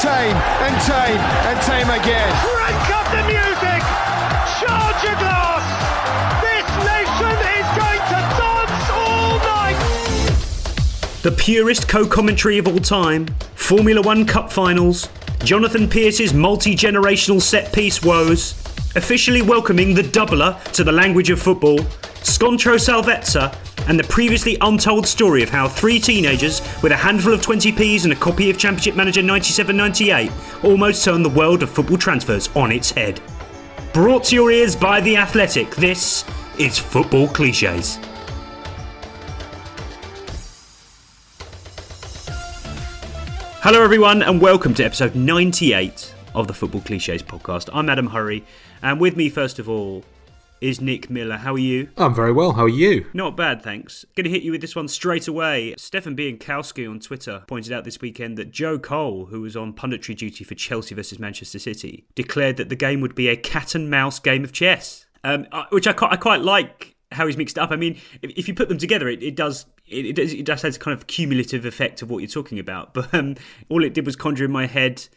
tame and tame and tame again. Crank up the music! Charge your glass! This nation is going to dance all night! The purest co commentary of all time, Formula One Cup finals, Jonathan Pearce's multi generational set piece woes, officially welcoming the doubler to the language of football, Scontro Salvezza, and the previously untold story of how three teenagers with a handful of 20p's and a copy of Championship Manager 97 98 almost turned the world of football transfers on its head. Brought to your ears by The Athletic, this is Football Cliches. Hello, everyone, and welcome to episode 98 of the Football Cliches podcast. I'm Adam Hurrey, and with me, first of all, is Nick Miller. How are you? I'm very well. How are you? Not bad, thanks. Going to hit you with this one straight away. Stefan Biankowski on Twitter pointed out this weekend that Joe Cole, who was on punditry duty for Chelsea versus Manchester City, declared that the game would be a cat and mouse game of chess, um, which I quite, I quite like how he's mixed up. I mean, if, if you put them together, it, it does. It, it, does, it does have kind of cumulative effect of what you're talking about, but um, all it did was conjure in my head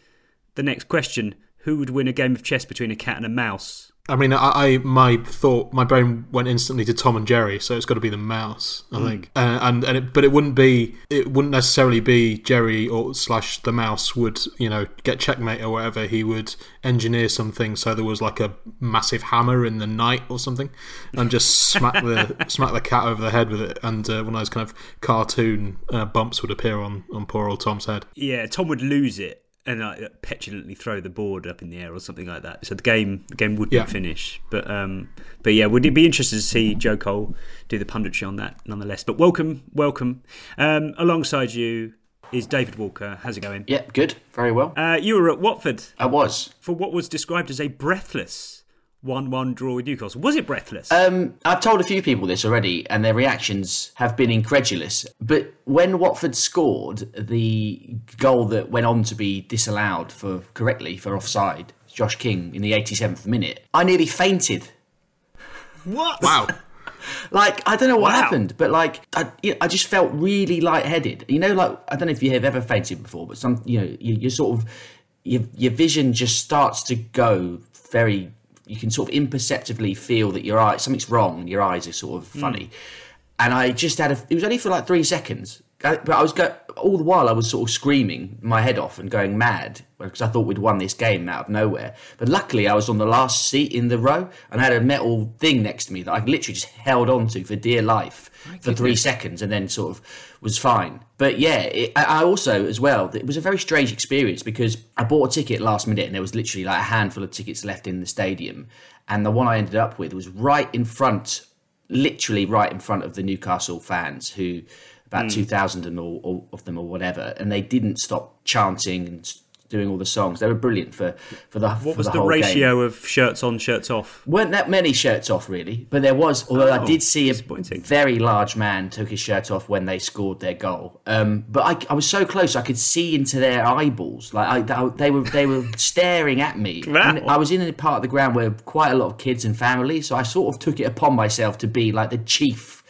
the next question: Who would win a game of chess between a cat and a mouse? I mean, I, I my thought, my brain went instantly to Tom and Jerry, so it's got to be the mouse, I think. Uh, and and it, but it wouldn't be, it wouldn't necessarily be Jerry or slash the mouse would you know get checkmate or whatever. He would engineer something so there was like a massive hammer in the night or something, and just smack the smack the cat over the head with it. And uh, one of those kind of cartoon uh, bumps would appear on on poor old Tom's head. Yeah, Tom would lose it and like petulantly throw the board up in the air or something like that. So the game the game wouldn't Yeah. finish. But um, but yeah, would it be interesting to see Joe Cole do the punditry on that nonetheless? But welcome, welcome. Um, alongside you is David Walker. How's it going? Yeah, good. Very well. Uh, you were at Watford I was. for what was described as a breathless one-one draw with Newcastle. Was it breathless? Um, I've told a few people this already, and their reactions have been incredulous. But when Watford scored the goal that went on to be disallowed for correctly for offside, Josh King in the 87th minute, I nearly fainted. what? Wow. Like I don't know what Wow. happened, but like I, you know, I just felt really lightheaded. You know, like I don't know if you have ever fainted before, but some you know you, you sort of your your vision just starts to go very. You can sort of imperceptibly feel that your eye something's wrong and your eyes are sort of hmm. funny. And I just had a. It was only for like three seconds, I- but I was go, all the while I was sort of screaming my head off and going mad because I thought we'd won this game out of nowhere. But luckily, I was on the last seat in the row and I had a metal thing next to me that I literally just held on to for dear life for three seconds and then sort of was fine. But yeah, it, I also as well. It was a very strange experience because I bought a ticket last minute and there was literally like a handful of tickets left in the stadium, and the one I ended up with was right in front literally right in front of the Newcastle fans who about Mm. 2,000 and all, all of them or whatever, and they didn't stop chanting and doing all the songs. They were brilliant for, for the What for was the, the, whole game. ratio of shirts on, shirts off? Weren't that many shirts off really, but there was. Although I Oh, did see a very large man took his shirt off when they scored their goal. Um, but I, I was so close, I could see into their eyeballs. Like I, they were, they were staring at me. And I was in a part of the ground where quite a lot of kids and families, so I sort of took it upon myself to be like the chief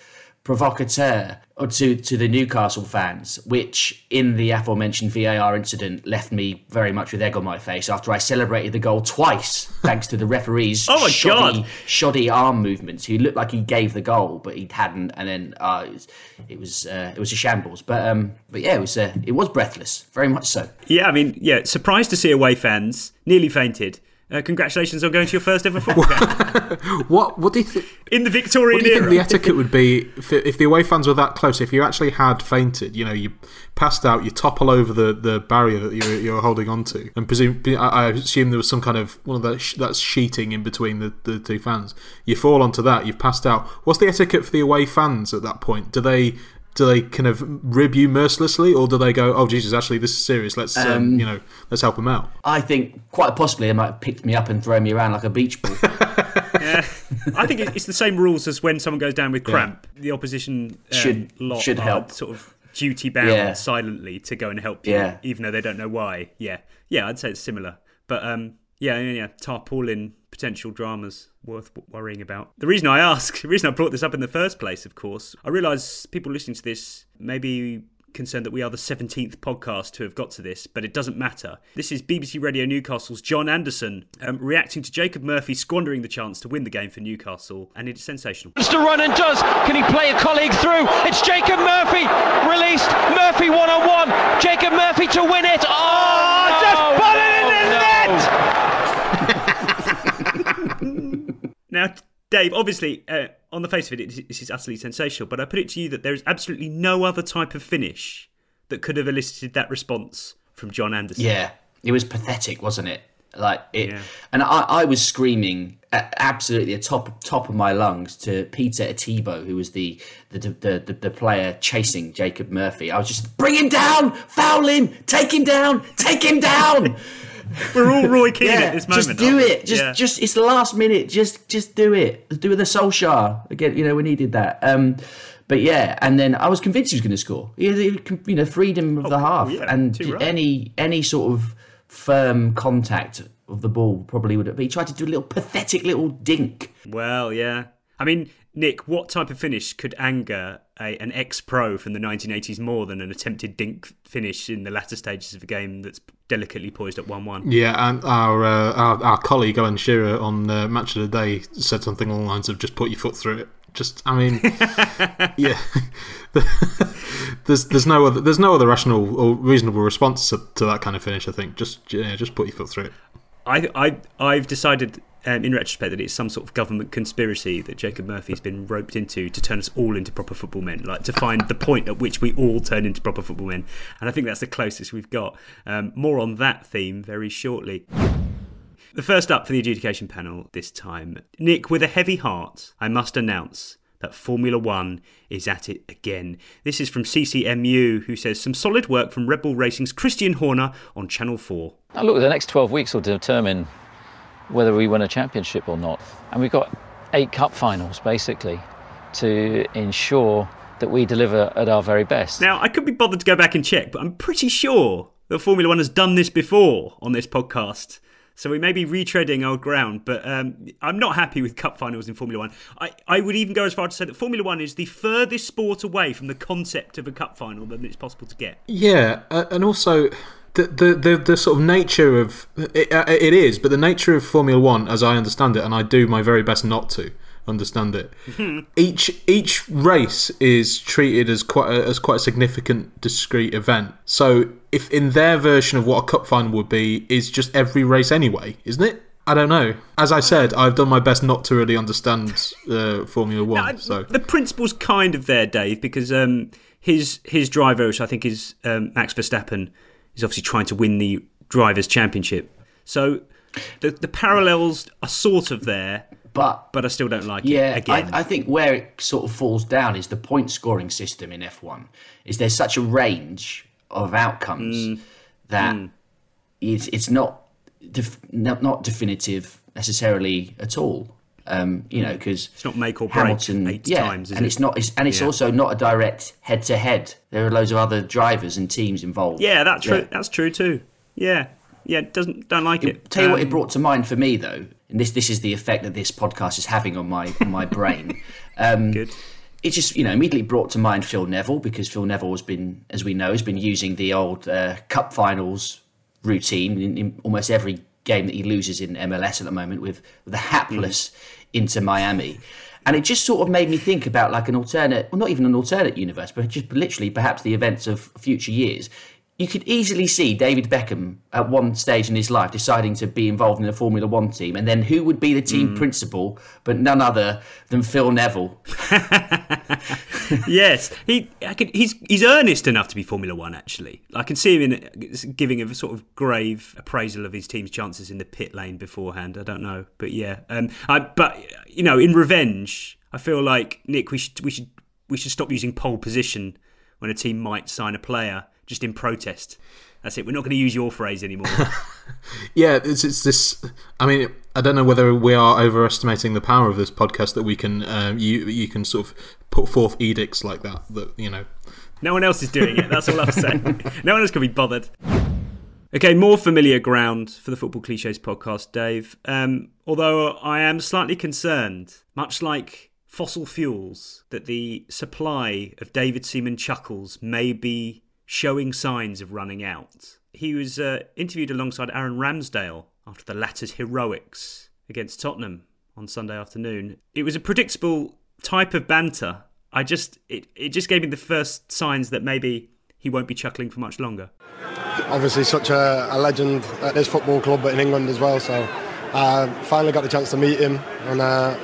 provocateur to to the Newcastle fans, which in the aforementioned VAR incident left me very much with egg on my face after I celebrated the goal twice thanks to the referee's Oh my shoddy, God. shoddy arm movements. He looked like he gave the goal, but he hadn't, and then uh, it was it was, uh, it was a shambles. But um, but yeah, it was uh, it was breathless, very much so. Yeah, I mean, yeah, surprised to see away fans. Nearly fainted. Uh, congratulations on going to your first ever football game What what do you think? in the Victorian What do you era. think the etiquette would be if, if the away fans were that close? If you actually had fainted, you know, you passed out, you topple over the, the barrier that you're, you're holding onto, and presume I, I assume there was some kind of one of that sh- that's sheeting in between the, the two fans. You fall onto that, you've passed out. What's the etiquette for the away fans at that point? Do they do they kind of rib you mercilessly, or do they go, "Oh Jesus, actually, this is serious. Let's um, Um, you know, let's help him out." I think quite possibly they might have picked me up and thrown me around like a beach ball. Yeah. I think it's the same rules as when someone goes down with cramp. The opposition um, Should- lot should help. sort of duty bound Yeah. silently to go and help you, Yeah. even though they don't know why. Yeah, yeah, I'd say it's similar. But um, yeah, yeah, tarpaulin potential dramas worth worrying about. The reason I ask, the reason I brought this up in the first place, of course, I realise people listening to this may be concerned that we are the 17th podcast to have got to this, but it doesn't matter. This is BBC Radio Newcastle's John Anderson um, reacting to Jacob Murphy squandering the chance to win the game for Newcastle, and it's sensational. wants to run and does. Can he play a colleague through? It's Jacob Murphy released. Murphy one on one. Jacob Murphy to win it. Oh, just put it in the net. Now, Dave, obviously, uh, on the face of it, this is utterly sensational, but I put it to you that there is absolutely no other type of finish that could have elicited that response from John Anderson. Yeah, it was pathetic, wasn't it? Like it, Yeah. and I, I was screaming at absolutely the top top of my lungs to Peter Etebo, who was the the, the the the player chasing Jacob Murphy. I was just bring him down, foul him, take him down, take him down. We're all Roy Keane yeah, at this moment. just do it. Just Yeah. just it's the last minute. Just just do it. Do it the Solskjaer again. You know we needed that. Um, but yeah, and then I was convinced he was going to score. He had the, you know freedom of the half yeah, and right. any any sort of firm contact of the ball probably would have. But he tried to do a little pathetic little dink. Well, yeah. I mean, Nick, what type of finish could anger a, an ex-pro from the 1980s more than an attempted dink finish in the latter stages of a game that's delicately poised at 1-1? Yeah, and our uh, our, our colleague Alan Shearer on uh, Match of the Day said something along the lines of "just put your foot through it." Just, I mean, yeah, there's there's no other there's no other rational or reasonable response to, to that kind of finish. I think just yeah, just put your foot through it. I, I, I've decided um, in retrospect that it's some sort of government conspiracy that Jacob Murphy's been roped into to turn us all into proper football men, like to find the point at which we all turn into proper football men. And I think that's the closest we've got. Um, more on that theme very shortly. The first up for the adjudication panel this time. Nick, with a heavy heart, I must announce that Formula One is at it again. This is from CCMU, who says some solid work from Red Bull Racing's Christian Horner on Channel 4. Now, look, the next 12 weeks will determine whether we win a championship or not. And we've got eight cup finals, basically, to ensure that we deliver at our very best. Now, I could be bothered to go back and check, but I'm pretty sure that Formula One has done this before on this podcast. So we may be retreading old ground, but um, I'm not happy with cup finals in Formula One. I, I would even go as far to say that Formula One is the furthest sport away from the concept of a cup final than it's possible to get. Yeah, uh, and also the, the the the sort of nature of it, uh, it is, but the nature of Formula One, as I understand it, and I do my very best not to understand it. each each race is treated as quite a, as quite a significant discrete event. So if in their version of what a cup final would be is just every race anyway, isn't it? I don't know. As I said, I've done my best not to really understand uh, Formula One. Now, so the principle's kind of there, Dave, because um, his his driver, which I think is um, Max Verstappen, is obviously trying to win the drivers' championship. So the the parallels are sort of there, But but I still don't like yeah, it. Again, I, I think where it sort of falls down is the point scoring system in F1. Is there's such a range of outcomes Mm. that it's it's not, def, not not definitive necessarily at all. Um, you know, because it's not make or break Hamilton, eight yeah, times, and it? it's not, it's, and it's Yeah. also not a direct head to head. There are loads of other drivers and teams involved. yeah, that's true. Yeah. That's true too. Yeah, yeah. Doesn't don't like it. Tell you what, Um, it brought to mind for me though, and this this is the effect that this podcast is having on my on my brain. Um, Good. It just you know immediately brought to mind Phil Neville because Phil Neville has been, as we know, has been using the old uh, Cup Finals routine in, in almost every game that he loses in MLS at the moment with, with the hapless Inter Miami. And it just sort of made me think about like an alternate, well, not even an alternate universe, but just literally perhaps the events of future years. You could easily see David Beckham at one stage in his life deciding to be involved in a Formula One team, and then who would be the team principal but none other than Phil Neville? yes, he I can, he's he's earnest enough to be Formula One. Actually, I can see him in giving a sort of grave appraisal of his team's chances in the pit lane beforehand. I don't know, but yeah, um, I, but you know, in revenge, I feel like Nick, we should we should we should stop using pole position when a team might sign a player just in protest. That's it. We're not going to use your phrase anymore. Yeah, it's, it's this. I mean, I don't know whether we are overestimating the power of this podcast that we can um, you you can sort of put forth edicts like that. That you know, No one else is doing it. That's all I'm saying. no one else can be bothered. Okay, more familiar ground for the Football Cliches podcast, Dave. Um, although I am slightly concerned, much like fossil fuels, that the supply of David Seaman chuckles may be showing signs of running out. He was uh, interviewed alongside Aaron Ramsdale after the latter's heroics against Tottenham on Sunday afternoon. It was a predictable type of banter. I just it, it just gave me the first signs that maybe he won't be chuckling for much longer. obviously such a, a legend at this football club, but in England as well. So uh, finally got the chance to meet him, and uh,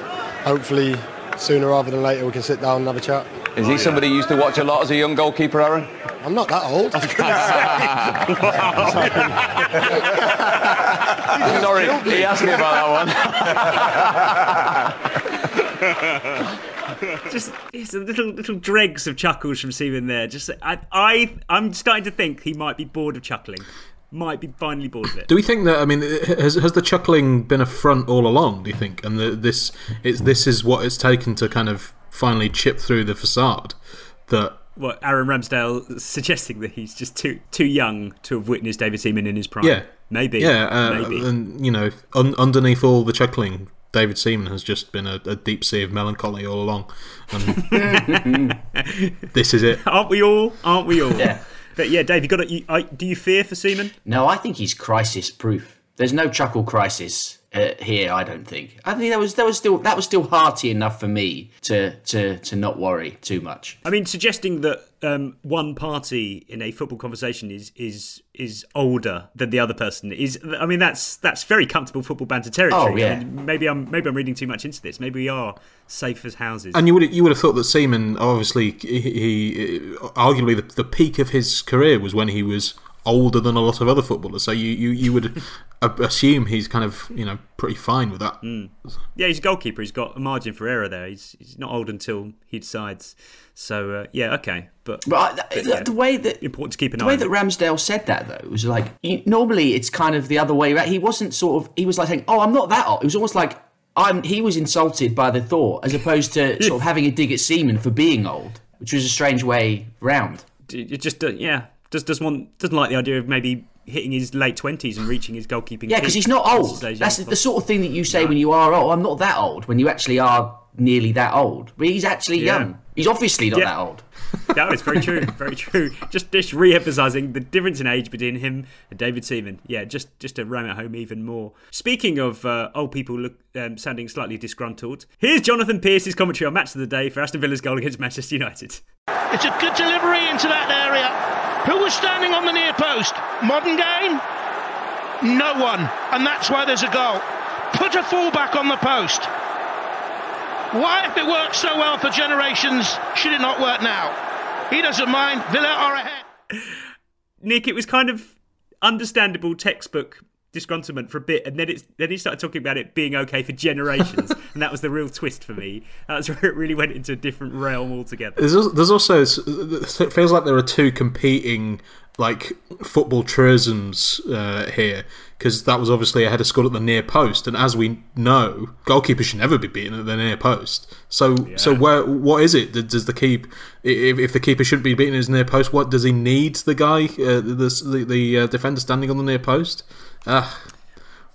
hopefully sooner rather than later we can sit down and have a chat. Is he somebody you used to watch a lot as a young goalkeeper, Aaron? I'm not that old. Sorry, he asked me about that one. just it's a little little dregs of chuckles from Seaman there. Just I, I I'm starting to think he might be bored of chuckling. Might be finally bored of it. do we think that? I mean, has has the chuckling been a front all along? Do you think? And the, this it's this is what it's taken to kind of finally chip through the facade that What Aaron Ramsdale suggesting that he's just too too young to have witnessed David Seaman in his prime. Yeah, maybe. Yeah, uh, maybe. and you know, un- underneath all the chuckling, David Seaman has just been a, a deep sea of melancholy all along. And this is it. Aren't we all? Aren't we all? Yeah. But yeah, Dave, you got to. You, I, do you fear for Seaman? No, I think he's crisis proof. There's no chuckle crisis uh, here. I don't think. I think that was that was still that was still hearty enough for me to to to not worry too much. I mean, suggesting that um, one party in a football conversation is is is older than the other person is. I mean, that's that's very comfortable football banter territory. Oh, yeah. I mean, maybe I'm maybe I'm reading too much into this. Maybe we are safe as houses. And you would you would have thought that Seaman, obviously, he, he arguably the, the peak of his career was when he was older than a lot of other footballers. So you you, you would assume he's kind of you know pretty fine with that. yeah, he's a goalkeeper. He's got a margin for error there. He's he's not old until he decides. So uh, yeah, okay, but, But, I, but, the, yeah, the way that important to keep an eye the eye way on. that. Ramsdale said that though was like you, normally it's kind of the other way around. He wasn't sort of he was like saying, "Oh, I'm not that old." It was almost like I'm. He was insulted by the thought as opposed to sort of having a dig at Seaman for being old, which was a strange way round. it just uh, yeah just doesn't want doesn't like the idea of maybe hitting his late twenties and reaching his goalkeeping. Yeah, because he's not old. his That's young the sort of thing that you say when you are old. I'm not that old when you actually are nearly that old. But he's actually Yeah. young. He's obviously not Yeah. that old. that was very true, very true. Just just re-emphasising the difference in age between him and David Seaman. Yeah, just just to ram it home even more. Speaking of uh, old people look um, sounding slightly disgruntled, here's Jonathan Pearce's commentary on Match of the Day for Aston Villa's goal against Manchester United. It's a good delivery into that area. Who was standing on the near post? Modern game? No one. And that's why there's a goal. Put a fullback on the post. Why, if it worked so well for generations, should it not work now? He doesn't mind. Villa are ahead. Nick, it was kind of understandable textbook disgruntlement for a bit, and then it's then he started talking about it being okay for generations, and that was the real twist for me. That's where it really went into a different realm altogether. There's also, there's also it feels like there are two competing like football truisms uh, here because that was obviously a header scored at the near post, and as we know, goalkeepers should never be beaten at the near post. So, yeah. so where what is it? Does the keep if, if the keeper shouldn't be beaten at his near post? What does he need the guy, uh, the the, the uh, defender standing on the near post? Ah,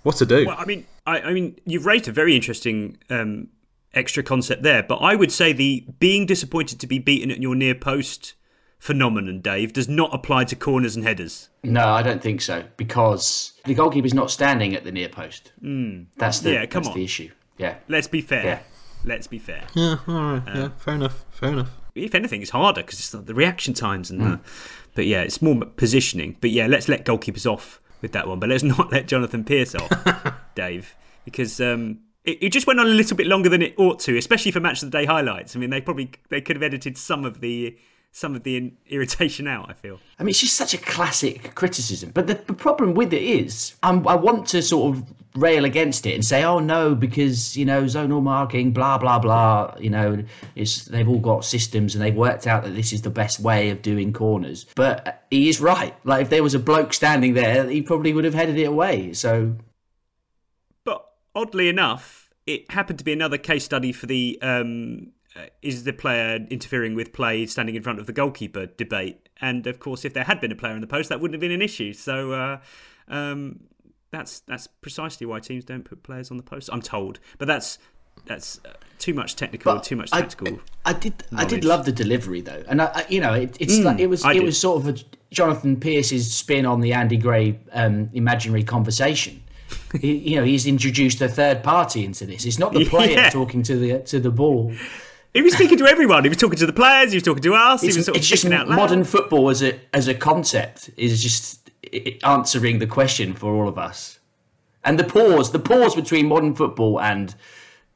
what to do? Well, I mean, I, I mean, you've raised a very interesting um, extra concept there, but I would say the being disappointed to be beaten at your near post phenomenon, Dave, does not apply to corners and headers. No, I don't think so because the goalkeeper's not standing at the near post. Mm. That's the yeah, come that's on. the issue. Yeah. Let's be fair. Yeah. Let's be fair. Yeah, all right. Uh, yeah, fair enough. Fair enough. If anything, it's harder because it's the reaction times and mm. the, but yeah, it's more positioning. But yeah, let's let goalkeepers off with that one, but let's not let Jonathan Pearce off, Dave, because um, it, it, just went on a little bit longer than it ought to, especially for match of the day highlights. I mean, they probably they could have edited some of the some of the irritation out. I feel. I mean, it's just such a classic criticism. But the, the problem with it is, I'm, I want to sort of rail against it and say, oh no, because you know zonal marking, blah blah blah. You know, it's they've all got systems and they've worked out that this is the best way of doing corners. But he is right. Like if there was a bloke standing there, he probably would have headed it away. So, but oddly enough, it happened to be another case study for the um, is the player interfering with play standing in front of the goalkeeper debate. And of course, if there had been a player in the post, that wouldn't have been an issue. So uh, um, that's that's precisely why teams don't put players on the post. I'm told, but that's that's uh, too much technical, but too much tactical. I, I did knowledge. I did love the delivery though, and I, I you know it, it's mm, like it was I it did. was sort of a Jonathan Pearce's spin on the Andy Gray um, imaginary conversation. he, you know, he's introduced a third party into this. It's not the player yeah. talking to the to the ball. He was speaking to everyone. He was talking to the players. He was talking to us. It's, he was sort of just out loud. modern football as a as a concept is just answering the question for all of us. And the pause, the pause between modern football and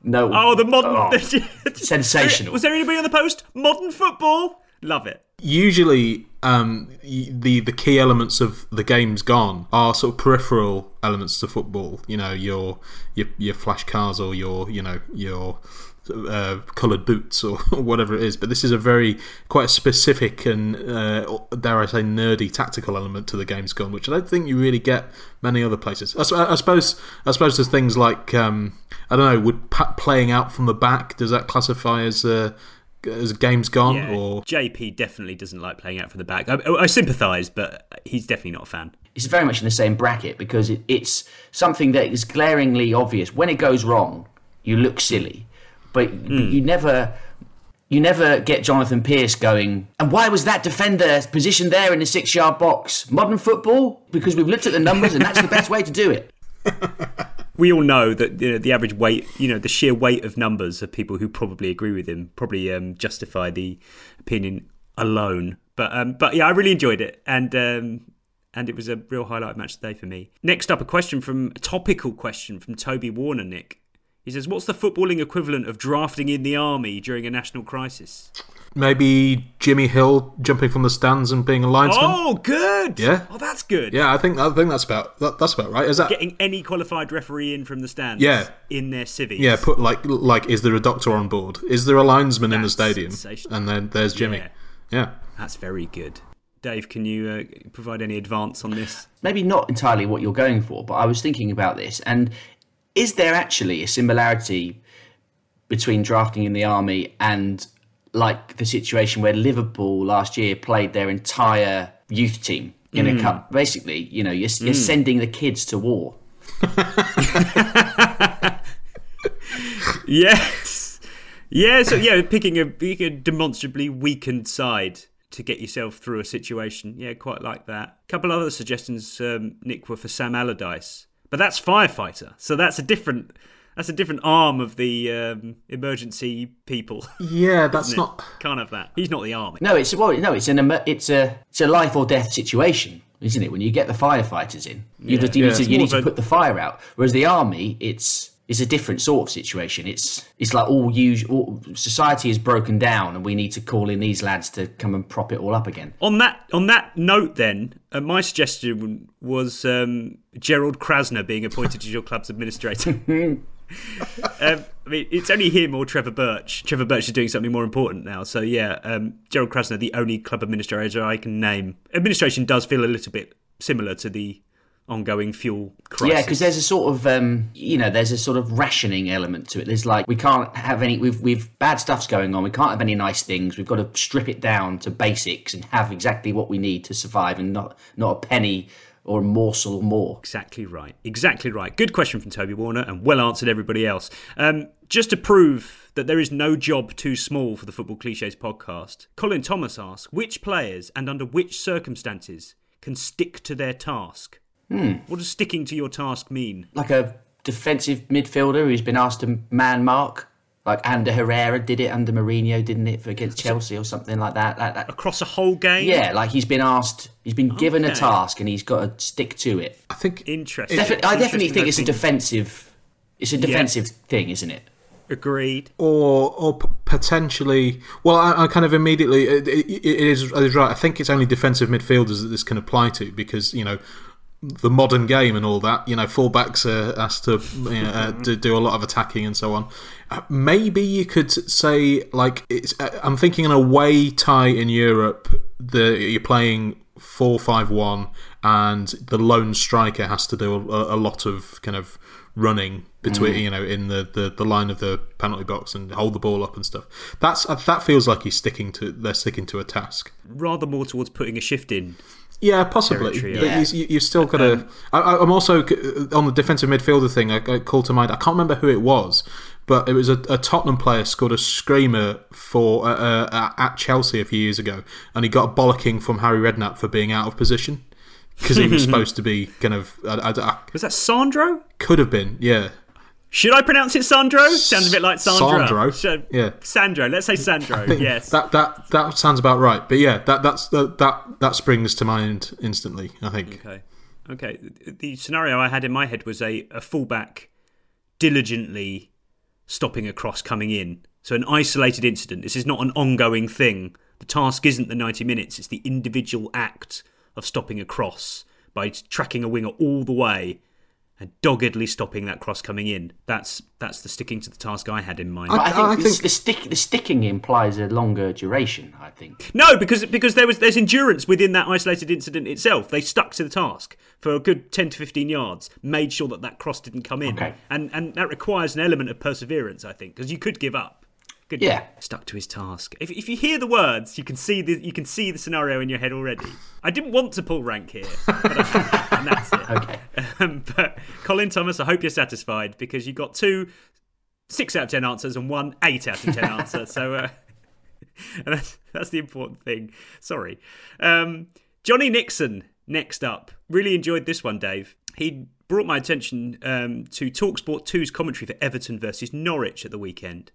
no. Oh, the modern oh, sensational. Was there anybody on the post? Modern football. Love it. Usually, um, the the key elements of the game's gone are sort of peripheral elements to football. You know, your your your flash cars or your you know your uh, coloured boots or whatever it is. But this is a very quite a specific and uh, dare I say nerdy tactical element to the game's gone, which I don't think you really get many other places. I, I suppose I suppose there's things like um, I don't know, would playing out from the back does that classify as uh, as game's gone yeah, or JP definitely doesn't like playing out from the back. I, I sympathise, but he's definitely not a fan. It's very much in the same bracket because it, it's something that is glaringly obvious. When it goes wrong, you look silly but mm. you never you never get Jonathan Pearce going. And why was that defender positioned there in the six yard box? Modern football? Because we've looked at the numbers and that's the best way to do it. we all know that you know, the average weight, you know, the sheer weight of numbers of people who probably agree with him probably um, justify the opinion alone. But um, but yeah, I really enjoyed it, and um, and it was a real highlight match today for me. Next up, a question from a topical question from Toby Warner, Nick. He says, "What's the footballing equivalent of drafting in the army during a national crisis?" Maybe Jimmy Hill jumping from the stands and being a linesman. Oh, good. Yeah. Oh, that's good. Yeah, I think I think that's about that, that's about right. Is that getting any qualified referee in from the stands? Yeah. In their civvies. Yeah. Put like like, is there a doctor on board? Is there a linesman that's in the stadium? And then there's Jimmy. Yeah. yeah. That's very good. Dave, can you uh, provide any advance on this? Maybe not entirely what you're going for, but I was thinking about this, and is there actually a similarity between drafting in the army and like the situation where Liverpool last year played their entire youth team in mm. a cup? Basically, you know, you're, you're mm. sending the kids to war. yes. Yeah, so yeah, picking a, picking a demonstrably weakened side to get yourself through a situation. Yeah, quite like that. A couple other suggestions, um, Nick, were for Sam Allardyce. But that's firefighter, so that's a different that's a different arm of the um, emergency people. Yeah, that's not can't have that. He's not the army. No, it's well, no, it's an it's a it's a life or death situation, isn't it? When you get the firefighters in, you, yeah. just, you yeah. need, to, you need to put the fire out. Whereas the army, it's is a different sort of situation. It's it's like all usual society is broken down, and we need to call in these lads to come and prop it all up again. On that on that note, then uh, my suggestion was um, Gerald Krasner being appointed as your club's administrator. um, I mean, it's only him or Trevor Birch. Trevor Birch is doing something more important now. So yeah, um, Gerald Krasner, the only club administrator I can name. Administration does feel a little bit similar to the ongoing fuel crisis. Yeah, because there's a sort of um, you know there's a sort of rationing element to it. There's like we can't have any we've we've bad stuff's going on. We can't have any nice things. We've got to strip it down to basics and have exactly what we need to survive, and not not a penny or a morsel more. Exactly right. Exactly right. Good question from Toby Warner, and well answered everybody else. Um, just to prove that there is no job too small for the Football Cliches podcast, Colin Thomas asks which players and under which circumstances can stick to their task. Hmm. What does sticking to your task mean? Like a defensive midfielder who's been asked to man mark. Like Ander Herrera did it under Mourinho, didn't it, for against Chelsea or something like that? Like that. Across a whole game? Yeah, like he's been asked, he's been given a task and he's got to stick to it. I think Interesting. Defi- I definitely Interesting think it's a defensive. It's a defensive thing, isn't it? Agreed. or or p- potentially. Well, I, I kind of immediately it, it, it is it is right. I think it's only defensive midfielders that this can apply to because you know the modern game and all that. You know, fullbacks are asked to you know, uh, to do a lot of attacking and so on. Uh, maybe you could say like it's. Uh, I'm thinking an away tie in Europe. The you're playing four five one, and the lone striker has to do a, a lot of kind of running between Mm. you know in the, the, the line of the penalty box and hold the ball up and stuff. That's uh, that feels like he's sticking to they're sticking to a task. Rather more towards putting a shift in. Yeah, possibly. Territory, But yeah. you, you've still got to. I, I- I'm also on the defensive midfielder thing. I, I called to mind. I can't remember who it was, but it was a, a Tottenham player scored a screamer for uh, uh, at Chelsea a few years ago, and he got a bollocking from Harry Redknapp for being out of position because he was supposed to be kind of. I, I- I- Was that Sandro? could have been, yeah. Should I pronounce it Sandro? Sounds a bit like Sandra. Sandro, Should- uh, yeah. Sandro. Let's say Sandro. Yes. that that that sounds about right. But yeah, that that's that that that springs to mind instantly. I think. Okay. Okay. The scenario I had in my head was a, a fullback diligently stopping a cross coming in. So an isolated incident. This is not an ongoing thing. The task isn't the 90 minutes, it's the individual act of stopping a cross by tracking a winger all the way and doggedly stopping that cross coming in. That's that's the sticking to the task I had in mind. But I think, the, the, stick, the sticking implies a longer duration. I think. No, because because there was there's endurance within that isolated incident itself. They stuck to the task for a good ten to fifteen yards, made sure that that cross didn't come in, Okay. and and that requires an element of perseverance, I think, because you could give up. Good Yeah. stuck to his task. If, if you hear the words, you can see the you can see the scenario in your head already. I didn't want to pull rank here, but I, and that's it. Okay. Um, but Colin Thomas, I hope you're satisfied because you got two six out of ten answers and one eight out of ten answer. So. Uh, and that's, that's the important thing. Sorry. Um, Johnny Nixon, next up. Really enjoyed this one, Dave. He brought my attention um, to Talksport 2's commentary for Everton versus Norwich at the weekend.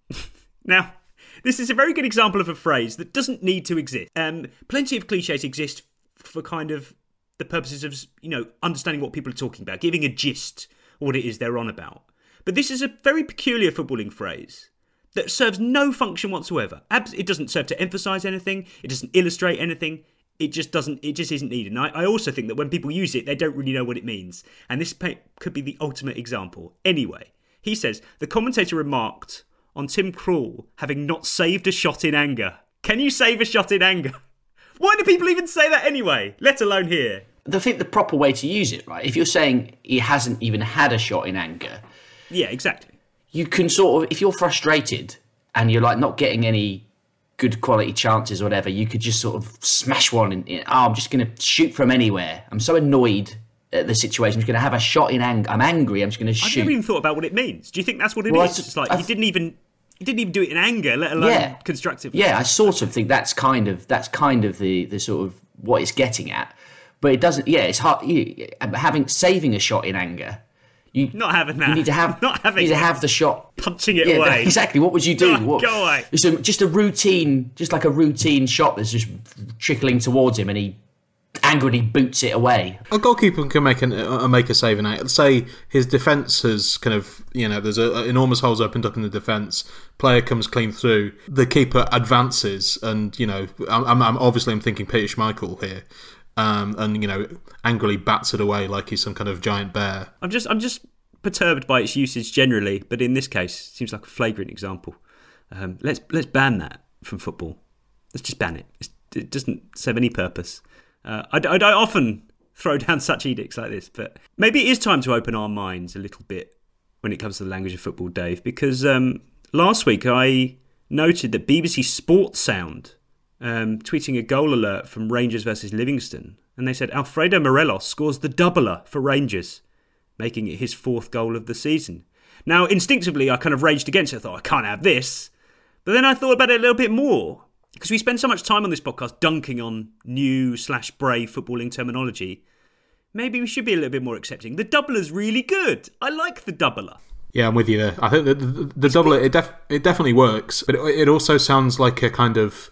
Now, this is a very good example of a phrase that doesn't need to exist. Um, plenty of cliches exist for kind of the purposes of, you know, understanding what people are talking about, giving a gist what it is they're on about. But this is a very peculiar footballing phrase that serves no function whatsoever. It doesn't serve to emphasize anything. It doesn't illustrate anything. It just doesn't. It just isn't needed. And I, I also think that when people use it, they don't really know what it means. And this could be the ultimate example. Anyway, he says the commentator remarked on Tim Krul having not saved a shot in anger. Can you save a shot in anger? Why do people even say that anyway? Let alone here. I think the proper way to use it, right? If you're saying he hasn't even had a shot in anger, Yeah, exactly. you can sort of, if you're frustrated and you're like not getting any good quality chances or whatever, you could just sort of smash one and, oh, I'm just going to shoot from anywhere. I'm so annoyed at the situation. I'm just going to have a shot in anger. I'm angry. I'm just going to shoot. I've never even thought about what it means. Do you think that's what it is? Well, I It's just like I he didn't even he didn't even do it in anger, let alone Yeah. constructively. Yeah, I sort of think that's kind of that's kind of the the sort of what it's getting at. But it doesn't. Yeah, it's hard. You, uh, having saving a shot in anger. You not having that. You need to have not having you need to have the shot punching it yeah, away. Exactly. What would you do? Go- what, go away. So just a routine, just like a routine shot that's just trickling towards him, and he angrily boots it away. A goalkeeper can make an, uh, make a save and out. Say his defence has kind of you know there's a, a enormous holes opened up in the defence. Player comes clean through. The keeper advances, and you know I'm, I'm obviously I'm thinking Peter Schmeichel here. Um, and you know, angrily bats it away like he's some kind of giant bear. I'm just, I'm just perturbed by its usage generally, but in this case, it seems like a flagrant example. Um, let's let's ban that from football. Let's just ban it. It's, it doesn't serve any purpose. Uh, I, I, I often throw down such edicts like this, but maybe it is time to open our minds a little bit when it comes to the language of football, Dave. Because um, last week I noted that BBC Sports Sound um, tweeting a goal alert from Rangers versus Livingston, and they said Alfredo Morelos scores the doubler for Rangers, making it his fourth goal of the season. Now, instinctively, I kind of raged against it. I thought, I can't have this. But then I thought about it a little bit more because we spend so much time on this podcast dunking on new slash brave footballing terminology. Maybe we should be a little bit more accepting. The doubler's really good. I like the doubler. Yeah, I'm with you there. I think the, the, the doubler it, def, it definitely works, but it, it also sounds like a kind of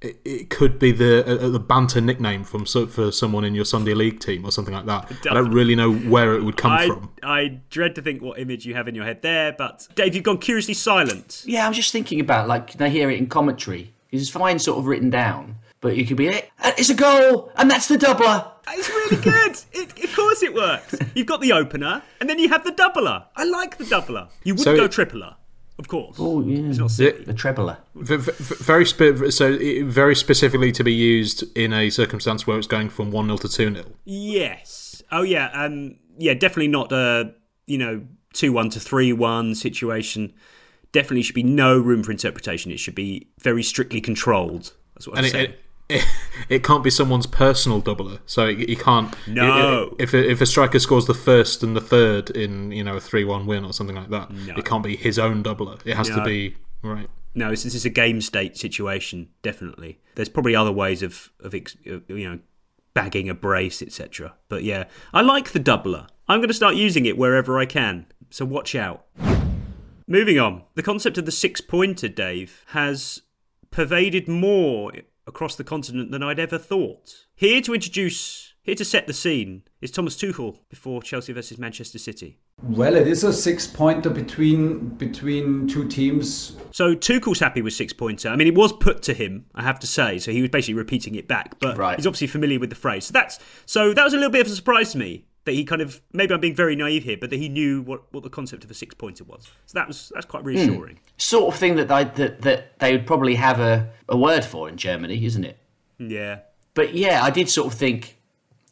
it, it could be the uh, the banter nickname from for someone in your Sunday league team or something like that. I don't really know where it would come I, from. I dread to think what image you have in your head there, but Dave, you've gone curiously silent. Yeah, I'm just thinking about like they hear it in commentary. It's fine, sort of written down, but you could be it. it's a goal, and that's the doubler. It's really good. it, of course, it works. You've got the opener, and then you have the doubler. I like the doubler. You would so go it, tripler. Of course. Oh yeah, it's not silly. the trebler. Very spe- so very specifically to be used in a circumstance where it's going from one 0 to two 0 Yes. Oh yeah. Um. Yeah. Definitely not a you know two one to three one situation. Definitely should be no room for interpretation. It should be very strictly controlled. That's what I'm saying. It, it, it can't be someone's personal doubler. So you can't. No. If a, if a striker scores the first and the third in you know a three-one win or something like that, no. it can't be his own doubler. It has no. to be right. No, this is a game state situation. Definitely, there's probably other ways of of you know bagging a brace, etc. But yeah, I like the doubler. I'm going to start using it wherever I can. So watch out. Moving on, the concept of the six pointer, Dave, has pervaded more across the continent than I'd ever thought. Here to introduce, here to set the scene, is Thomas Tuchel before Chelsea versus Manchester City. Well, it is a six-pointer between between two teams. So Tuchel's happy with six-pointer. I mean, it was put to him, I have to say. So he was basically repeating it back, but right. he's obviously familiar with the phrase. So that's so that was a little bit of a surprise to me that he kind of maybe I'm being very naive here, but that he knew what, what the concept of a six pointer was. So that was that's quite reassuring. Mm. Sort of thing that they that, that they would probably have a, a word for in Germany, isn't it? Yeah. But yeah, I did sort of think,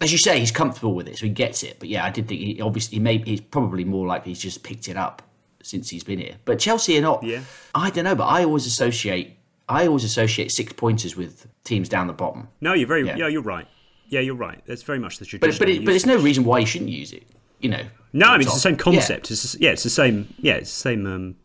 as you say, he's comfortable with it, so he gets it. But yeah, I did think he obviously he may he's probably more likely he's just picked it up since he's been here. But Chelsea are not. Yeah. I don't know, but I always associate I always associate six pointers with teams down the bottom. No, you're very yeah, yeah you're right. Yeah, you're right. That's very much the tradition. But but, it, but there's no reason why you shouldn't use it. You know. No, I mean it's the same concept. Yeah. It's yeah, it's the same. Yeah, it's the same. Um,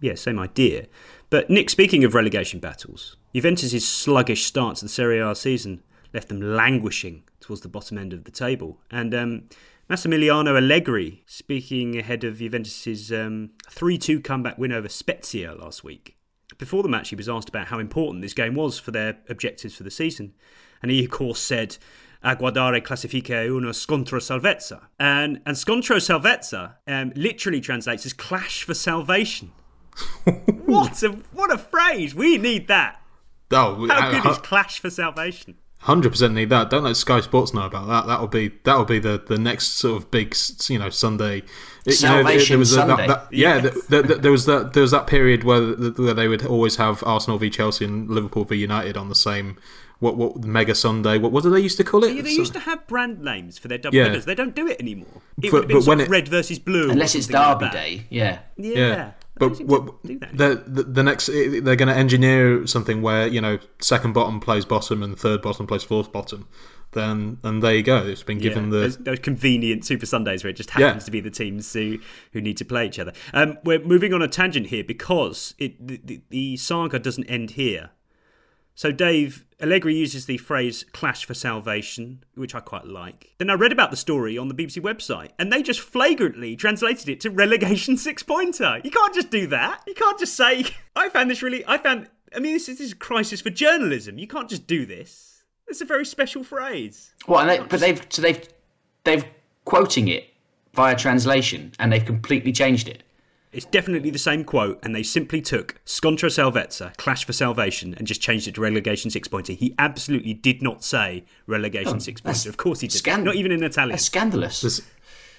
yeah, same idea. But Nick, speaking of relegation battles, Juventus' sluggish start to the Serie A season left them languishing towards the bottom end of the table, and um, Massimiliano Allegri, speaking ahead of Juventus' um, 3 2 comeback win over Spezia last week. Before the match, he was asked about how important this game was for their objectives for the season. And he, of course, said, Aguardare classifica uno scontro salvezza. And, and scontro salvezza um, literally translates as clash for salvation. what a what a phrase! We need that. Oh, how good is clash for salvation? Hundred percent need that. Don't let Sky Sports know about that. That'll be that'll be the, the next sort of big you know Sunday. Salvation you know, there was Sunday. that, that, yeah, yes. the, the, there was that there was that period where, where they would always have Arsenal v Chelsea and Liverpool v United on the same what what Mega Sunday. What what do they used to call it? Yeah, they used to have brand names for their double yeah. They don't do it anymore. It but, would have been when it, red versus blue, unless it's Derby like Day. Yeah, yeah. yeah. But what, the, the, the next they're going to engineer something where you know second bottom plays bottom and third bottom plays fourth bottom. Then and there you go. It's been given yeah, the those, those, convenient Super Sundays where it just happens yeah. to be the teams who who need to play each other. Um, we're moving on a tangent here because it the, the, the saga doesn't end here. So, Dave, Allegri uses the phrase clash for salvation, which I quite like. Then I read about the story on the BBC website, and they just flagrantly translated it to relegation six pointer. You can't just do that. You can't just say, I found this really, I found, I mean, this is, this is a crisis for journalism. You can't just do this. It's a very special phrase. Well, they, but they've so they've they've quoting it via translation, and they've completely changed it. It's definitely the same quote, and they simply took Scontro Salvezza, Clash for Salvation, and just changed it to Relegation Six Pointer. He absolutely did not say Relegation Oh, Six Pointer. Of course he did. scan- not even in Italian. That's scandalous. There's,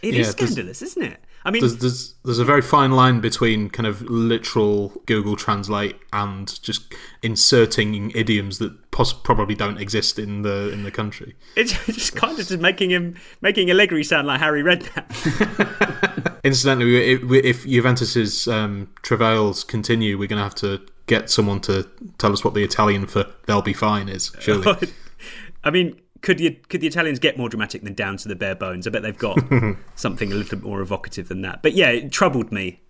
It yeah, is scandalous, isn't it? I mean, there's, there's there's a very fine line between kind of literal Google Translate and just inserting idioms that poss- probably don't exist in the in the country. it's just kind of just making him making Allegri sound like Harry Redknapp. Incidentally, if, if Juventus's um, travails continue, we're going to have to get someone to tell us what the Italian for "they'll be fine" is. Surely, I mean, could you could the Italians get more dramatic than down to the bare bones? I bet they've got something a little bit more evocative than that. But yeah, it troubled me,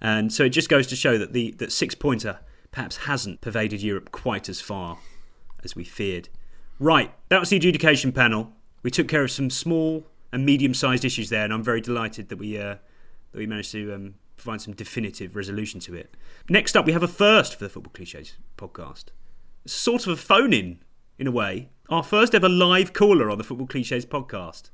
and so it just goes to show that the that six pointer perhaps hasn't pervaded Europe quite as far as we feared. Right, that was the adjudication panel. We took care of some small and medium sized issues there, and I'm very delighted that we uh, that we managed to um, provide some definitive resolution to it. Next up, we have a first for the Football Cliches podcast. Sort of a phone in, in a way. Our first ever live caller on the Football Cliches podcast.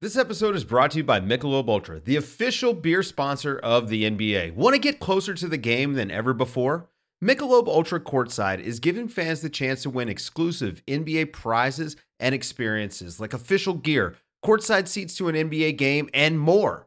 This episode is brought to you by Michelob Ultra, the official beer sponsor of the NBA. Want to get closer to the game than ever before? Michelob Ultra Courtside is giving fans the chance to win exclusive NBA prizes and experiences like official gear, courtside seats to an NBA game, and more.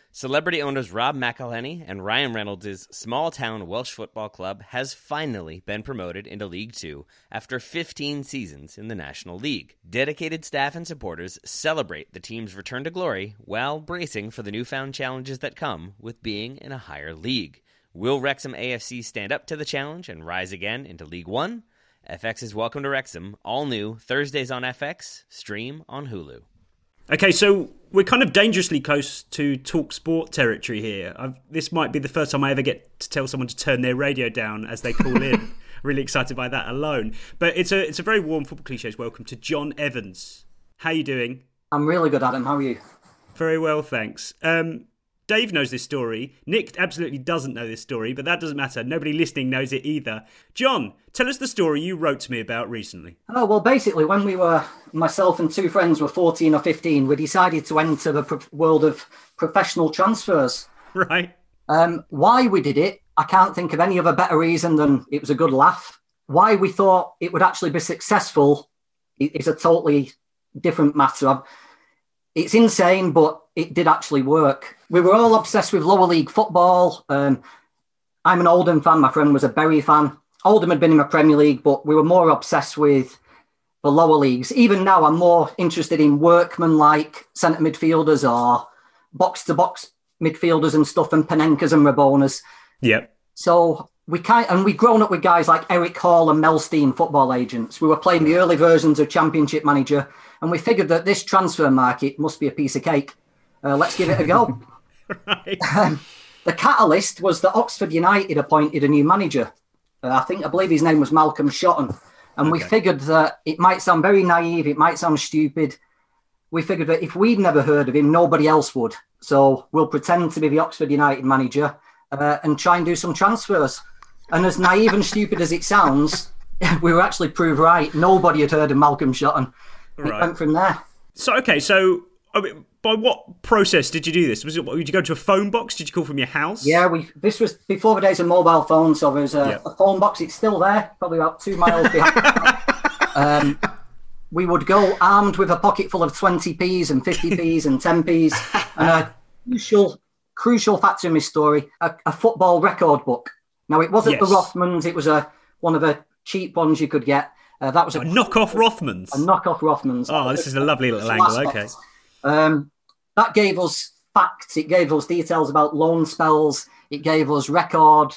Celebrity owners Rob McElhenney and Ryan Reynolds' small town Welsh football club has finally been promoted into League Two after 15 seasons in the National League. Dedicated staff and supporters celebrate the team's return to glory while bracing for the newfound challenges that come with being in a higher league. Will Wrexham AFC stand up to the challenge and rise again into League One? FX is Welcome to Wrexham, all new, Thursdays on FX, stream on Hulu. Okay, so we're kind of dangerously close to talk sport territory here. I've, this might be the first time I ever get to tell someone to turn their radio down as they call in. really excited by that alone. But it's a it's a very warm football cliches welcome to John Evans. How you doing? I'm really good, Adam. How are you? Very well, thanks. Um, Dave knows this story. Nick absolutely doesn't know this story, but that doesn't matter. Nobody listening knows it either. John, tell us the story you wrote to me about recently. Oh, well, basically, when we were, myself and two friends were 14 or 15, we decided to enter the pro- world of professional transfers. Right. Um, why we did it, I can't think of any other better reason than it was a good laugh. Why we thought it would actually be successful is a totally different matter. I've, it's insane, but it did actually work. We were all obsessed with lower league football. Um, I'm an Oldham fan. My friend was a Bury fan. Oldham had been in the Premier League, but we were more obsessed with the lower leagues. Even now, I'm more interested in workman-like centre midfielders or box-to-box midfielders and stuff, and Panenkas and Rabonas. Yep. So we kind and we'd grown up with guys like Eric Hall and Mel Stein, football agents. We were playing the early versions of Championship Manager, and we figured that this transfer market must be a piece of cake. Uh, let's give it a go. Um, the catalyst was that Oxford United appointed a new manager. Uh, I think I believe his name was Malcolm Shotton, and we figured that it might sound very naive, it might sound stupid. We figured that if we'd never heard of him, nobody else would. So we'll pretend to be the Oxford United manager uh, and try and do some transfers. And as naive and stupid as it sounds, we were actually proved right. Nobody had heard of Malcolm Shotton. It Right. went from there. So okay, so I mean, by what process did you do this? Was it did you go to a phone box? Did you call from your house? Yeah, we. This was before the days of mobile phones, so there was a, Yeah. a phone box. It's still there, probably about two miles behind. um, we would go armed with a pocket full of 20p's and 50p's and 10p's, and a crucial, crucial factor in this story: a, a football record book. Now, it wasn't the Rothmans; it was a one of the cheap ones you could get. Uh, that was a, A knockoff Rothmans. a knockoff Rothmans. Oh, this is a lovely little angle. Okay. Um, that gave us facts. It gave us details about loan spells. It gave us record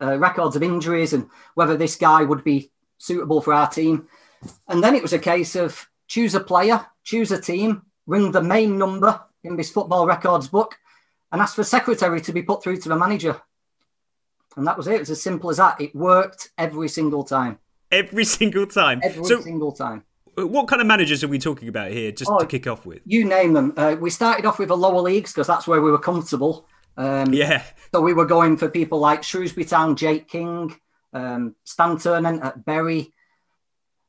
uh, records of injuries and whether this guy would be suitable for our team. And then it was a case of choose a player, choose a team, ring the main number in this football records book, and ask for secretary to be put through to the manager. And that was it. It was as simple as that. It worked every single time. Every single time. Every so, single time. What kind of managers are we talking about here? Just Oh, to kick off with. You name them. Uh, we started off with the lower leagues because that's where we were comfortable. Um, Yeah. So we were going for people like Shrewsbury Town, Jake King, um, Stan Ternent at Bury,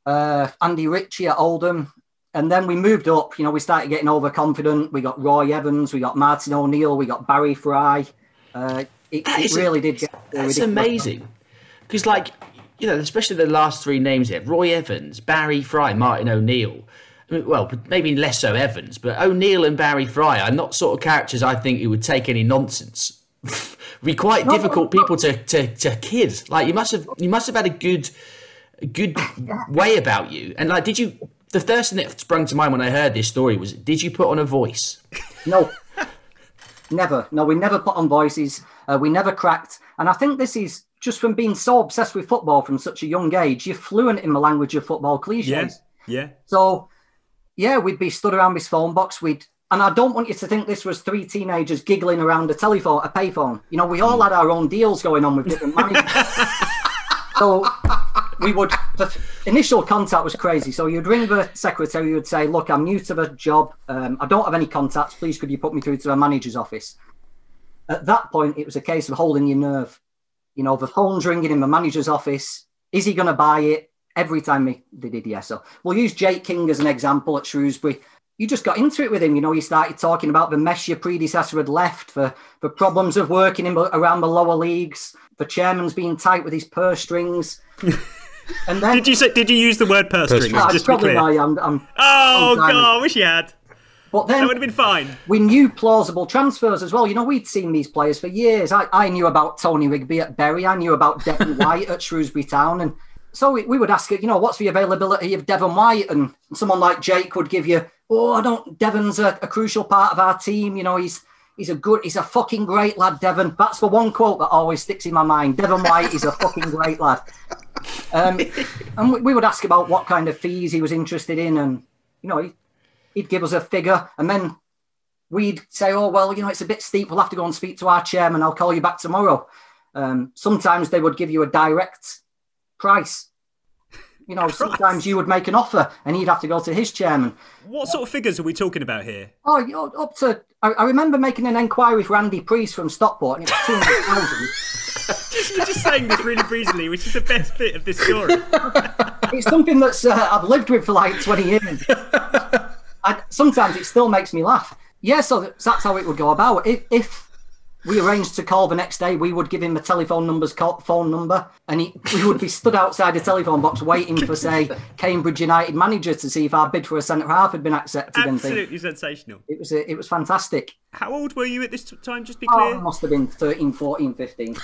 uh, Andy Ritchie at Oldham. And then we moved up. You know, we started getting overconfident. We got Roy Evans, we got Martin O'Neill, we got Barry Fry. Uh, it, That it is- really did get That's ridiculous. amazing. Because, like, you know, especially the last three names here Roy Evans, Barry Fry, Martin O'Neill. I mean, well, maybe less so Evans, but O'Neill and Barry Fry are not sort of characters I think who would take any nonsense. be quite No, difficult people to, to, to kid. Like you must have you must have had a good good way about you. And like did you the first thing that sprung to mind when I heard this story was did you put on a voice? No, never. No, we never put on voices. Uh, we never cracked. And I think this is just from being so obsessed with football from such a young age. You're fluent in the language of football cliches. Yeah. Yeah. So, yeah, we'd be stood around this phone box. We'd, and I don't want you to think this was three teenagers giggling around a telephone, a payphone. You know, we all had our own deals going on with different managers. so we would. The initial contact was crazy. So you'd ring the secretary. You'd say, "Look, I'm new to the job. Um, I don't have any contacts. Please, could you put me through to a manager's office?" At that point, it was a case of holding your nerve. You know, the phone's ringing in the manager's office. Is he going to buy it? Every time they, they did yes. So we'll use Jake King as an example at Shrewsbury. You just got into it with him. You know, you started talking about the mess your predecessor had left, for the problems of working in around the lower leagues, the chairman's being tight with his purse strings. And then Did you say? Did you use the word purse strings? Ah, just to be clear. my, I'm, I'm, Oh I'm god. I wish you had. But then That would have been fine. we knew plausible transfers as well. You know, we'd seen these players for years. I, I knew about Tony Rigby at Bury. I knew about Devon White at Shrewsbury Town. And so we, we would ask it, you know, what's the availability of Devon White? And someone like Jake would give you, oh, I don't, Devon's a, a crucial part of our team. You know, he's he's a good, he's a fucking great lad, Devon. That's the one quote that always sticks in my mind. Devon White is a fucking great lad. Um, and we, we would ask about what kind of fees he was interested in. And, you know, he, he'd give us a figure. And then we'd say, oh, well, you know, it's a bit steep. We'll have to go and speak to our chairman. I'll call you back tomorrow. Um, sometimes they would give you a direct price. You know, sometimes you would make an offer and he'd have to go to his chairman. What sort of figures are we talking about here? Oh, you know, up to. I, I remember making an inquiry for Andy Priest from Stockport and it was 200,000. You're just saying this really breezily, which is the best bit of this story. it's something that's uh, I've lived with for like 20 years. I, sometimes it still makes me laugh. Yeah, so that's how it would go about. If, if we arranged to call the next day, we would give him the telephone number's call, phone number, and he, we would be stood outside the telephone box waiting for, say, Cambridge United manager to see if our bid for a centre half had been accepted. And. Absolutely sensational. It was it was fantastic. How old were you at this t- time? Just be Oh, clear. I must have been 13, 14, 15.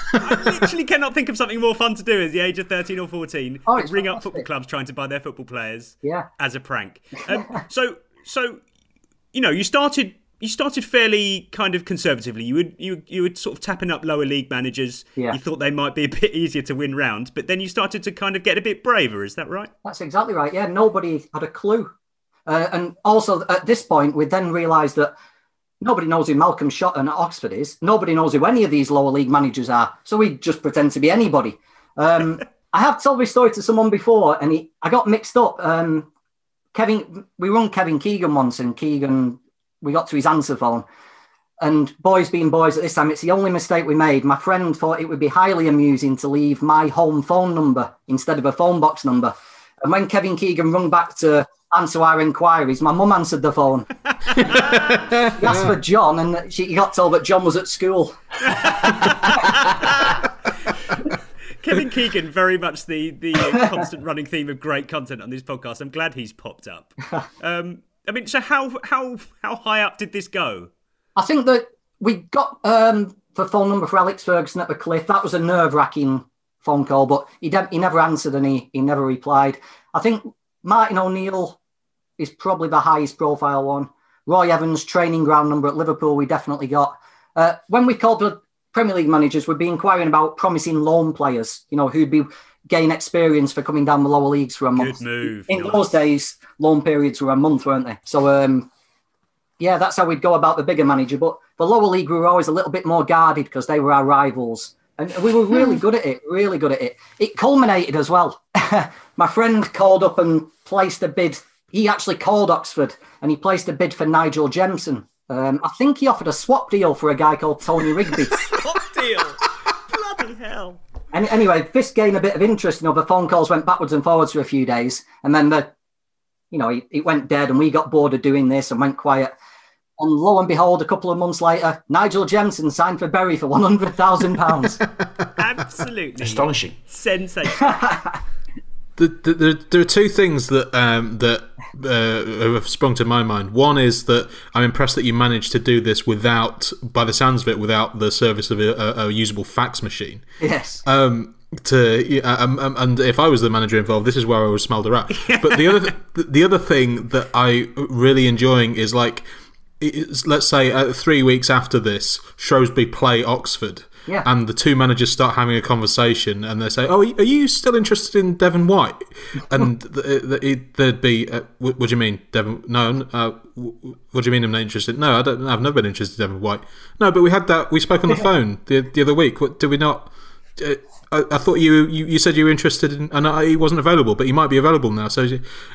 literally cannot think of something more fun to do at the age of 13 or 14 Oh, it's ring up football clubs trying to buy their football players Yeah. as a prank. Um, so, so you know, you started you started fairly kind of conservatively. You would you you were sort of tapping up lower league managers. Yeah. You thought they might be a bit easier to win round, but then you started to kind of get a bit braver. Is that right? That's exactly right. Yeah, nobody had a clue. Uh, and also at this point, we then realised that nobody knows who Malcolm Shotton at Oxford is. Nobody knows who any of these lower league managers are. So we just pretend to be anybody. Um, I have told this story to someone before, and he, I got mixed up. Um, Kevin, we run Kevin Keegan once, and Keegan, we got to his answer phone. And boys being boys at this time, it's the only mistake we made. My friend thought it would be highly amusing to leave my home phone number instead of a phone box number. And when Kevin Keegan rung back to answer our inquiries. My mum answered the phone. he asked for John, and she got told that John was at school. Kevin Keegan, very much the the constant running theme of great content on this podcast. I'm glad he's popped up. Um, I mean, so how how how high up did this go? I think that we got um, the phone number for Alex Ferguson at the cliff. That was a nerve wracking phone call, but he de- he never answered and he, he never replied. I think Martin O'Neill is probably the highest profile one. Roy Evans' training ground number at Liverpool, we definitely got. Uh, when we called the Premier League managers, we'd be inquiring about promising loan players, you know, who'd be gain experience for coming down the lower leagues for a month. Good move. In those days, loan periods were a month, weren't they? So, um, yeah, that's how we'd go about the bigger manager. But the lower league, we were always a little bit more guarded because they were our rivals. And we were really good at it, really good at it. It culminated as well. My friend called up and placed a bid. He actually called Oxford and he placed a bid for Nigel Jemson. Um, I think he offered a swap deal for a guy called Tony Rigby. swap deal? Bloody hell. And anyway, this gained a bit of interest. You know, the phone calls went backwards and forwards for a few days, and then the, you know, it, it went dead, and we got bored of doing this and went quiet. And lo and behold, a couple of months later, Nigel Jemson signed for Bury for one hundred thousand pounds. Absolutely astonishing, sensational. The, the, the, there are two things that um, that uh, have sprung to my mind. One is that I'm impressed that you managed to do this without, by the sounds of it, without the service of a, a, a usable fax machine. Yes. Um, to um, um, and if I was the manager involved, this is where I would smell the rat. But the other th- the other thing that I really enjoying is like, let's say uh, three weeks after this, Shrewsbury play Oxford. Yeah. And the two managers start having a conversation, and they say, "Oh, are you still interested in Devon White?" And the, the, there'd be, uh, "What do you mean, Devon? No, uh, what do you mean I'm not interested? No, I don't. I've never been interested in Devon White. No, but we had that. We spoke on the phone the, the other week. What, did we not? Uh, I, I, thought you, you you said you were interested in, and I, he wasn't available, but he might be available now. So,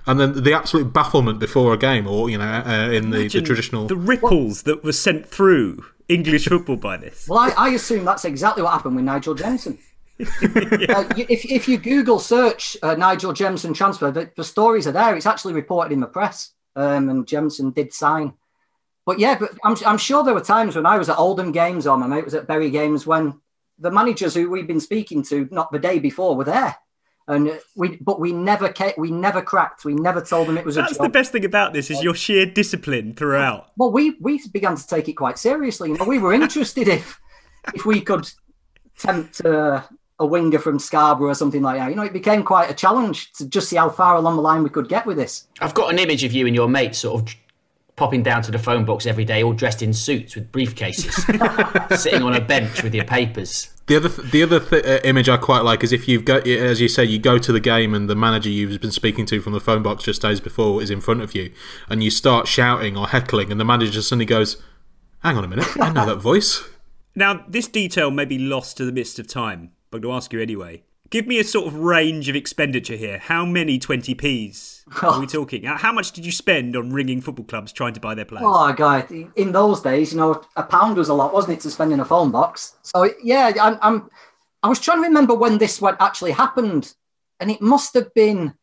and then the absolute bafflement before a game, or you know, uh, in the, the traditional the ripples that were sent through English football by this. Well, I, I assume that's exactly what happened with Nigel Jemson. yeah. uh, if, if you Google search uh, Nigel Jemson transfer, the, the, stories are there. It's actually reported in the press, um, and Jemson did sign. But yeah, but I'm, I'm sure there were times when I was at Oldham games or my mate was at Bury games when the managers who we've been speaking to, not the day before, were there. And we, but we never, we never cracked. We never told them it was That's a job. the best thing about this is your sheer discipline throughout. Well, we we began to take it quite seriously. You know, we were interested if if we could tempt uh, a winger from Scarborough or something like that. You know, it became quite a challenge to just see how far along the line we could get with this. I've got an image of you and your mates sort of popping down to the phone box every day, all dressed in suits with briefcases, sitting on a bench with your papers. The other th- the other th- uh, image I quite like is if you've got as you say you go to the game and the manager you've been speaking to from the phone box just days before is in front of you and you start shouting or heckling and the manager suddenly goes, "Hang on a minute, I know that voice." Now this detail may be lost to the mist of time, but I'm going to ask you anyway. Give me a sort of range of expenditure here. How many 20p's are we talking? How much did you spend on ringing football clubs trying to buy their players? Oh, God. In those days, you know, a pound was a lot, wasn't it, to spend in a phone box? So, yeah, I'm, I'm I was trying to remember when this one actually happened. And it must have been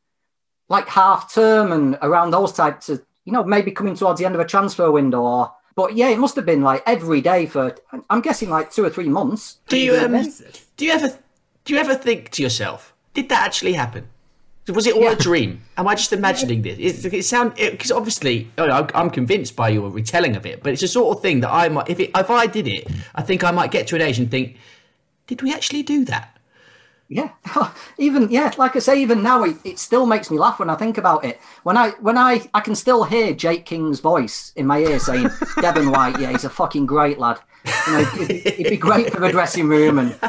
like half term and around those types of, you know, maybe coming towards the end of a transfer window or but yeah, it must have been like every day for I'm guessing like two or three months. Do you um, do you ever do you ever think to yourself, did that actually happen? Was it all yeah. a dream? Am I just imagining this? It, it sound because obviously I'm convinced by your retelling of it, but it's the sort of thing that I might if it, if I did it, I think I might get to an age and think, did we actually do that? Yeah, even yeah, like I say, even now it, it still makes me laugh when I think about it. When I when I I can still hear Jake King's voice in my ear saying, "Devon White, yeah, he's a fucking great lad. You know, it'd, it'd be great for the dressing room and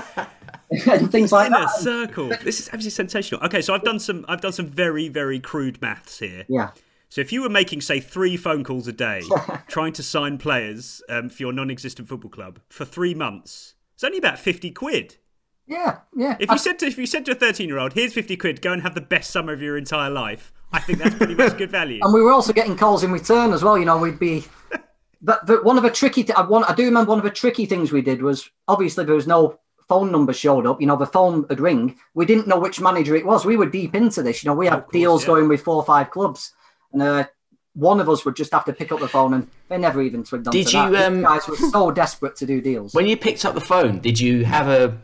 and things like Inner that. circle. This is absolutely sensational. Okay, so I've done some I've done some very very crude maths here. Yeah. So if you were making say three phone calls a day, trying to sign players um, for your non-existent football club for three months, it's only about fifty quid. Yeah, yeah. If you I... said to if you said to a thirteen-year-old, "Here's fifty quid, go and have the best summer of your entire life," I think that's pretty much good value. and we were also getting calls in return as well. You know, we'd be. But, but one of the tricky, th- I, want, I do remember one of the tricky things we did was obviously there was no phone number showed up, you know, the phone would ring. We didn't know which manager it was. We were deep into this. You know, we had course, deals yeah. going with four or five clubs. and uh, one of us would just have to pick up the phone, and they never even twigged onto Did that. you, These um, guys were so desperate to do deals. When you picked up the phone, did you have a?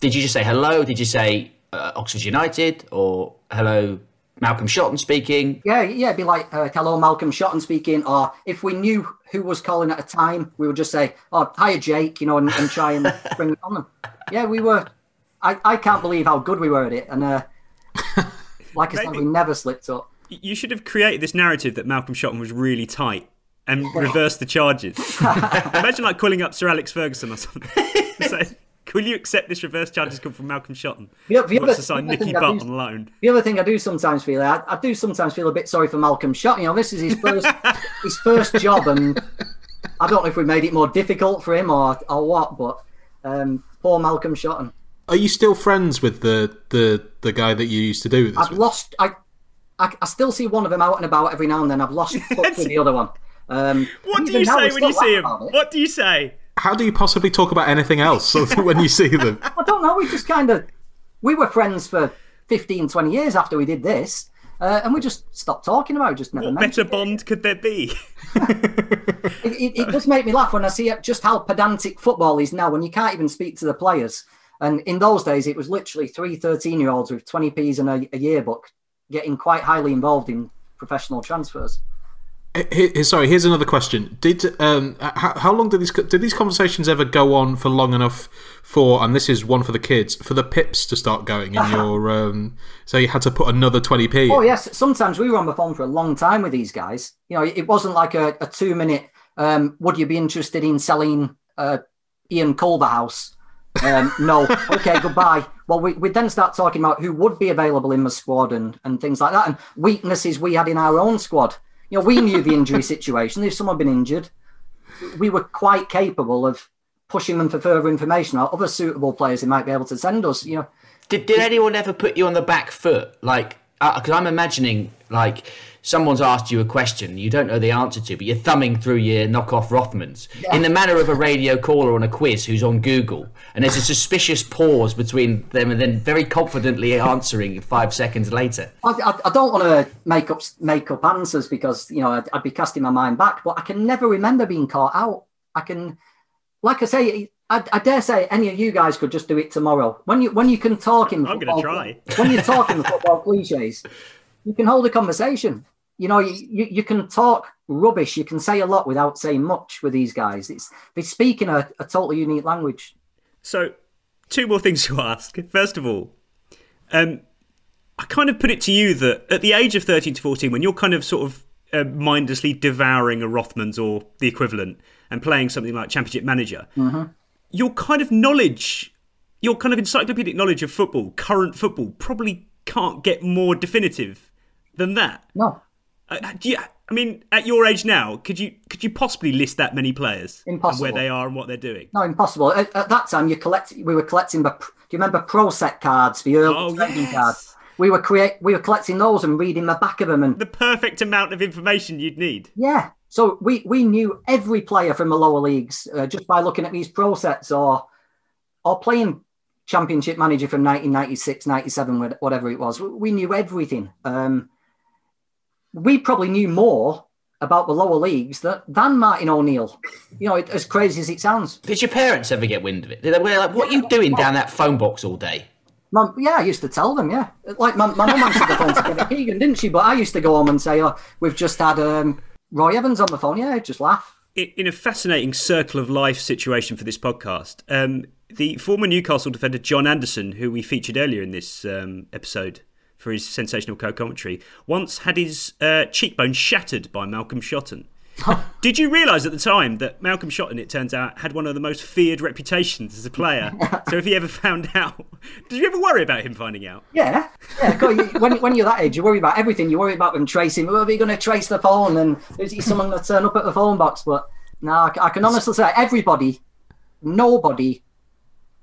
Did you just say hello? Did you say uh, Oxford United or hello Malcolm Shotton speaking? Yeah, yeah, it'd be like, uh, hello, Malcolm Shotton speaking. Or if we knew who was calling at a time, we would just say, oh, hiya, Jake, you know, and, and try and bring it on them. Yeah, we were. I, I can't believe how good we were at it. And uh, like I said, we never slipped up. You should have created this narrative that Malcolm Shotton was really tight and reversed the charges. Imagine like calling up Sir Alex Ferguson or something. Say, Will you accept this reverse charges come from Malcolm Shotton? The, the other, to sign Nicky thing I Butt do- on loan. The other thing I do sometimes feel, I, I do sometimes feel a bit sorry for Malcolm Shot. You know, this is his first his first job, and I don't know if we made it more difficult for him or or what, but um, poor Malcolm Shotton. Are you still friends with the the the guy that you used to do this I've with? lost. I, I I still see one of them out and about every now and then. I've lost touch with the other one. Um, What do you say when you see him? What do you say? How do you possibly talk about anything else when you see them? I don't know. We just kind of we were friends for 15, 20 years after we did this, uh, and we just stopped talking about it. Just never What better bond could there be? it, it, it does make me laugh when I see just how pedantic football is now when you can't even speak to the players. And in those days, it was literally three 13 year olds with 20p's and a, a yearbook getting quite highly involved in professional transfers. Here- sorry, here's another question. Did um, how, how long did these did these conversations ever go on for long enough for? And this is one for the kids for the pips to start going in your. Um, so you had to put another twenty p. Oh, yes. Sometimes we were on the phone for a long time with these guys. You know, it wasn't like a, a two minute, um, would you be interested in selling uh, Ian Culverhouse? Um, no. Okay, goodbye. Well, we, we'd then start talking about who would be available in the squad and, and things like that, and weaknesses we had in our own squad. You know, we knew the injury situation. If someone had been injured, we were quite capable of pushing them for further information or other suitable players they might be able to send us. You know, Did, did anyone ever put you on the back foot? Like, uh, because I'm imagining, like, someone's asked you a question you don't know the answer to, but you're thumbing through your knockoff Rothmans in the manner of a radio caller on a quiz who's on Google, and there's a suspicious pause between them, and then very confidently answering five seconds later. I, I, I don't want to make up make up answers because you know I'd, I'd be casting my mind back, but I can never remember being caught out. I can, like I say, I, I dare say any of you guys could just do it tomorrow. When you when you can talk in I'm gonna try. when you're talking the football cliches, you can hold a conversation. You know, you, you, can talk rubbish. You can say a lot without saying much with these guys. It's they speak in a, a totally unique language. So, two more things to ask. First of all, um, I kind of put it to you that at the age of 13 to 14, when you're kind of sort of uh, mindlessly devouring a Rothmans or the equivalent and playing something like Championship Manager, Mm-hmm. your kind of knowledge, your kind of encyclopedic knowledge of football, current football, probably can't get more definitive than that. No. Uh, do you, I mean, at your age now, could you could you possibly list that many players Impossible. and where they are and what they're doing? No, impossible. At, at that time, you collect. We were collecting. Do you remember pro set cards, the early Oh, trading yes. cards? We were create. We were collecting those and reading the back of them, and The perfect amount of information you'd need. yeah. So we we knew every player from the lower leagues uh, just by looking at these pro sets or or playing Championship Manager from 1996, 97, whatever it was. We, we knew everything. Um, we probably knew more about the lower leagues that, than Martin O'Neill. You know, it, as crazy as it sounds. Did your parents ever get wind of it? Did they were like, "What are you doing down that phone box all day?" Mum, yeah, I used to tell them, yeah. Like my, my mum answered the phone to Kevin Keegan, didn't she? But I used to go home and say, oh, we've just had um, Roy Evans on the phone. Yeah, just laugh. in in a fascinating circle of life situation for this podcast, um, the former Newcastle defender John Anderson, who we featured earlier in this um, episode for his sensational co-commentary, once had his uh, cheekbone shattered by Malcolm Shotton. Did you realise at the time that Malcolm Shotton, it turns out, had one of the most feared reputations as a player? so if he ever found out, did you ever worry about him finding out? Yeah, yeah. go- you- when, when you're that age, you worry about everything. You worry about them tracing. Are they going to trace the phone? And is he someone going to turn up at the phone box? But no, I can honestly say everybody, nobody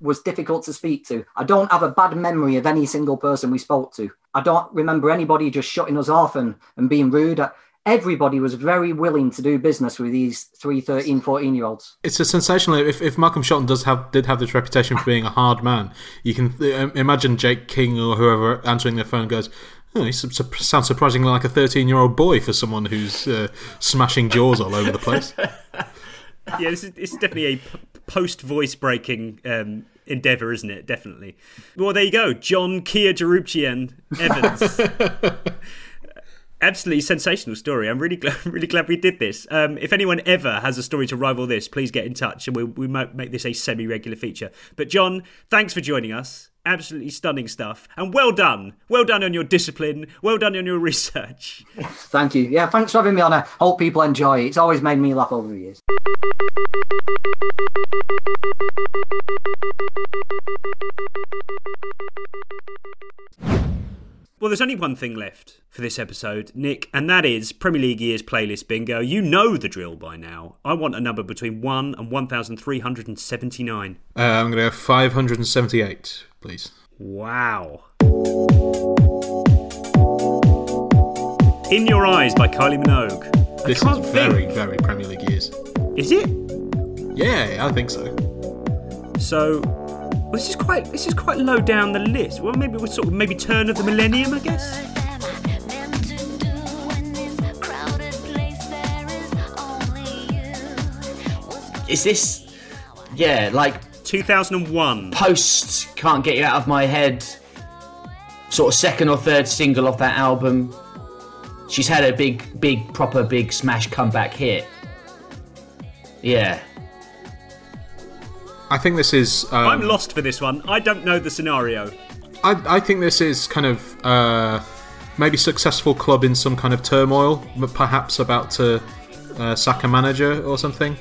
was difficult to speak to. I don't have a bad memory of any single person we spoke to. I don't remember anybody just shutting us off and, and being rude. Everybody was very willing to do business with these three, 13, 14 year olds. It's a sensational. If, if Malcolm Shotton does have did have this reputation for being a hard man, you can uh, imagine Jake King or whoever answering their phone goes, Oh, he su- su- sounds surprisingly like a 13 year old boy for someone who's uh, smashing jaws all over the place. yeah, this is, this is definitely a p- post voice breaking um, endeavour, isn't it? Definitely. Well, there you go. John Kia Jarupchian Evans. Absolutely sensational story. I'm really glad, really glad we did this. Um, if anyone ever has a story to rival this, please get in touch and we, we might make this a semi regular feature. But, John, thanks for joining us. Absolutely stunning stuff. And well done. Well done on your discipline. Well done on your research. Thank you. Yeah, thanks for having me on. I hope people enjoy it. It's always made me laugh over the years. Well, there's only one thing left for this episode, Nick, and that is Premier League Years Playlist Bingo. You know the drill by now. I want a number between 1 and 1,379. Uh, I'm going to go 578, please. Wow. In Your Eyes by Kylie Minogue. This is very, think. very Premier League years. Is it? Yeah, I think so. So well, this is quite this is quite low down the list. Well, maybe we're sort of maybe turn of the millennium, I guess. Is this, yeah, like 2001? Post can't get you out of my head. Sort of second or third single off that album. She's had a big, big, proper, big smash comeback hit. Yeah. I think this is. Um, I'm lost for this one. I don't know the scenario. I, I think this is kind of uh, maybe successful club in some kind of turmoil, perhaps about to uh, sack a manager or something.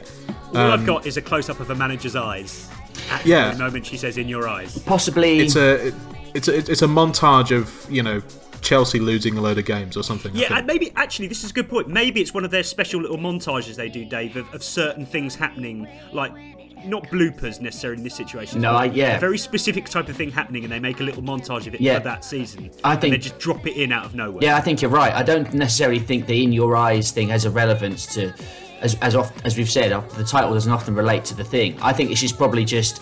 All I've got is a close up of a manager's eyes. At Yeah. the moment she says "in your eyes." Possibly. It's a it's a it's a montage of you know Chelsea losing a load of games or something. Yeah, and maybe actually this is a good point. Maybe it's one of their special little montages they do, Dave, of, of certain things happening, like not bloopers necessarily in this situation. No, I- yeah. a very specific type of thing happening, and they make a little montage of it Yeah. for that season. I and think- they just drop it in out of nowhere. Yeah, I think you're right. I don't necessarily think the "in your eyes" thing has a relevance to, as as oft, as we've said, uh, the title doesn't often relate to the thing. I think it's just probably just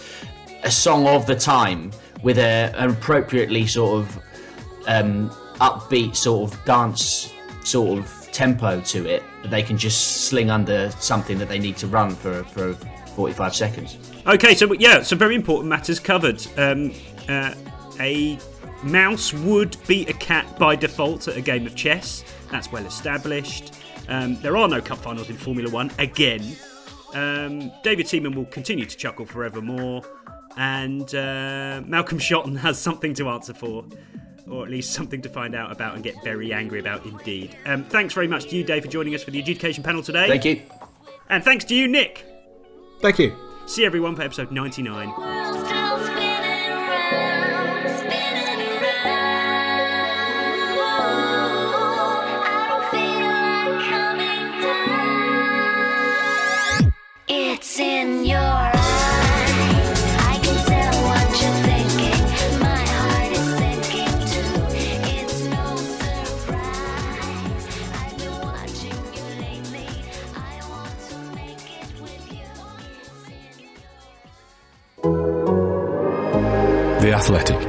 a song of the time with a an appropriately sort of um, upbeat sort of dance sort of tempo to it that they can just sling under something that they need to run for for 45 seconds. Okay, so yeah, some very important matters covered. Um, uh, a mouse would beat a cat by default at a game of chess. That's well established. Um, there are no cup finals in Formula One again. Um, David Seaman will continue to chuckle forevermore, and uh, Malcolm Shotton has something to answer for, or at least something to find out about and get very angry about indeed. Um, thanks very much to you, Dave, for joining us for the adjudication panel today. Thank you. And thanks to you, Nick. Thank you. See everyone for episode 99. Athletic.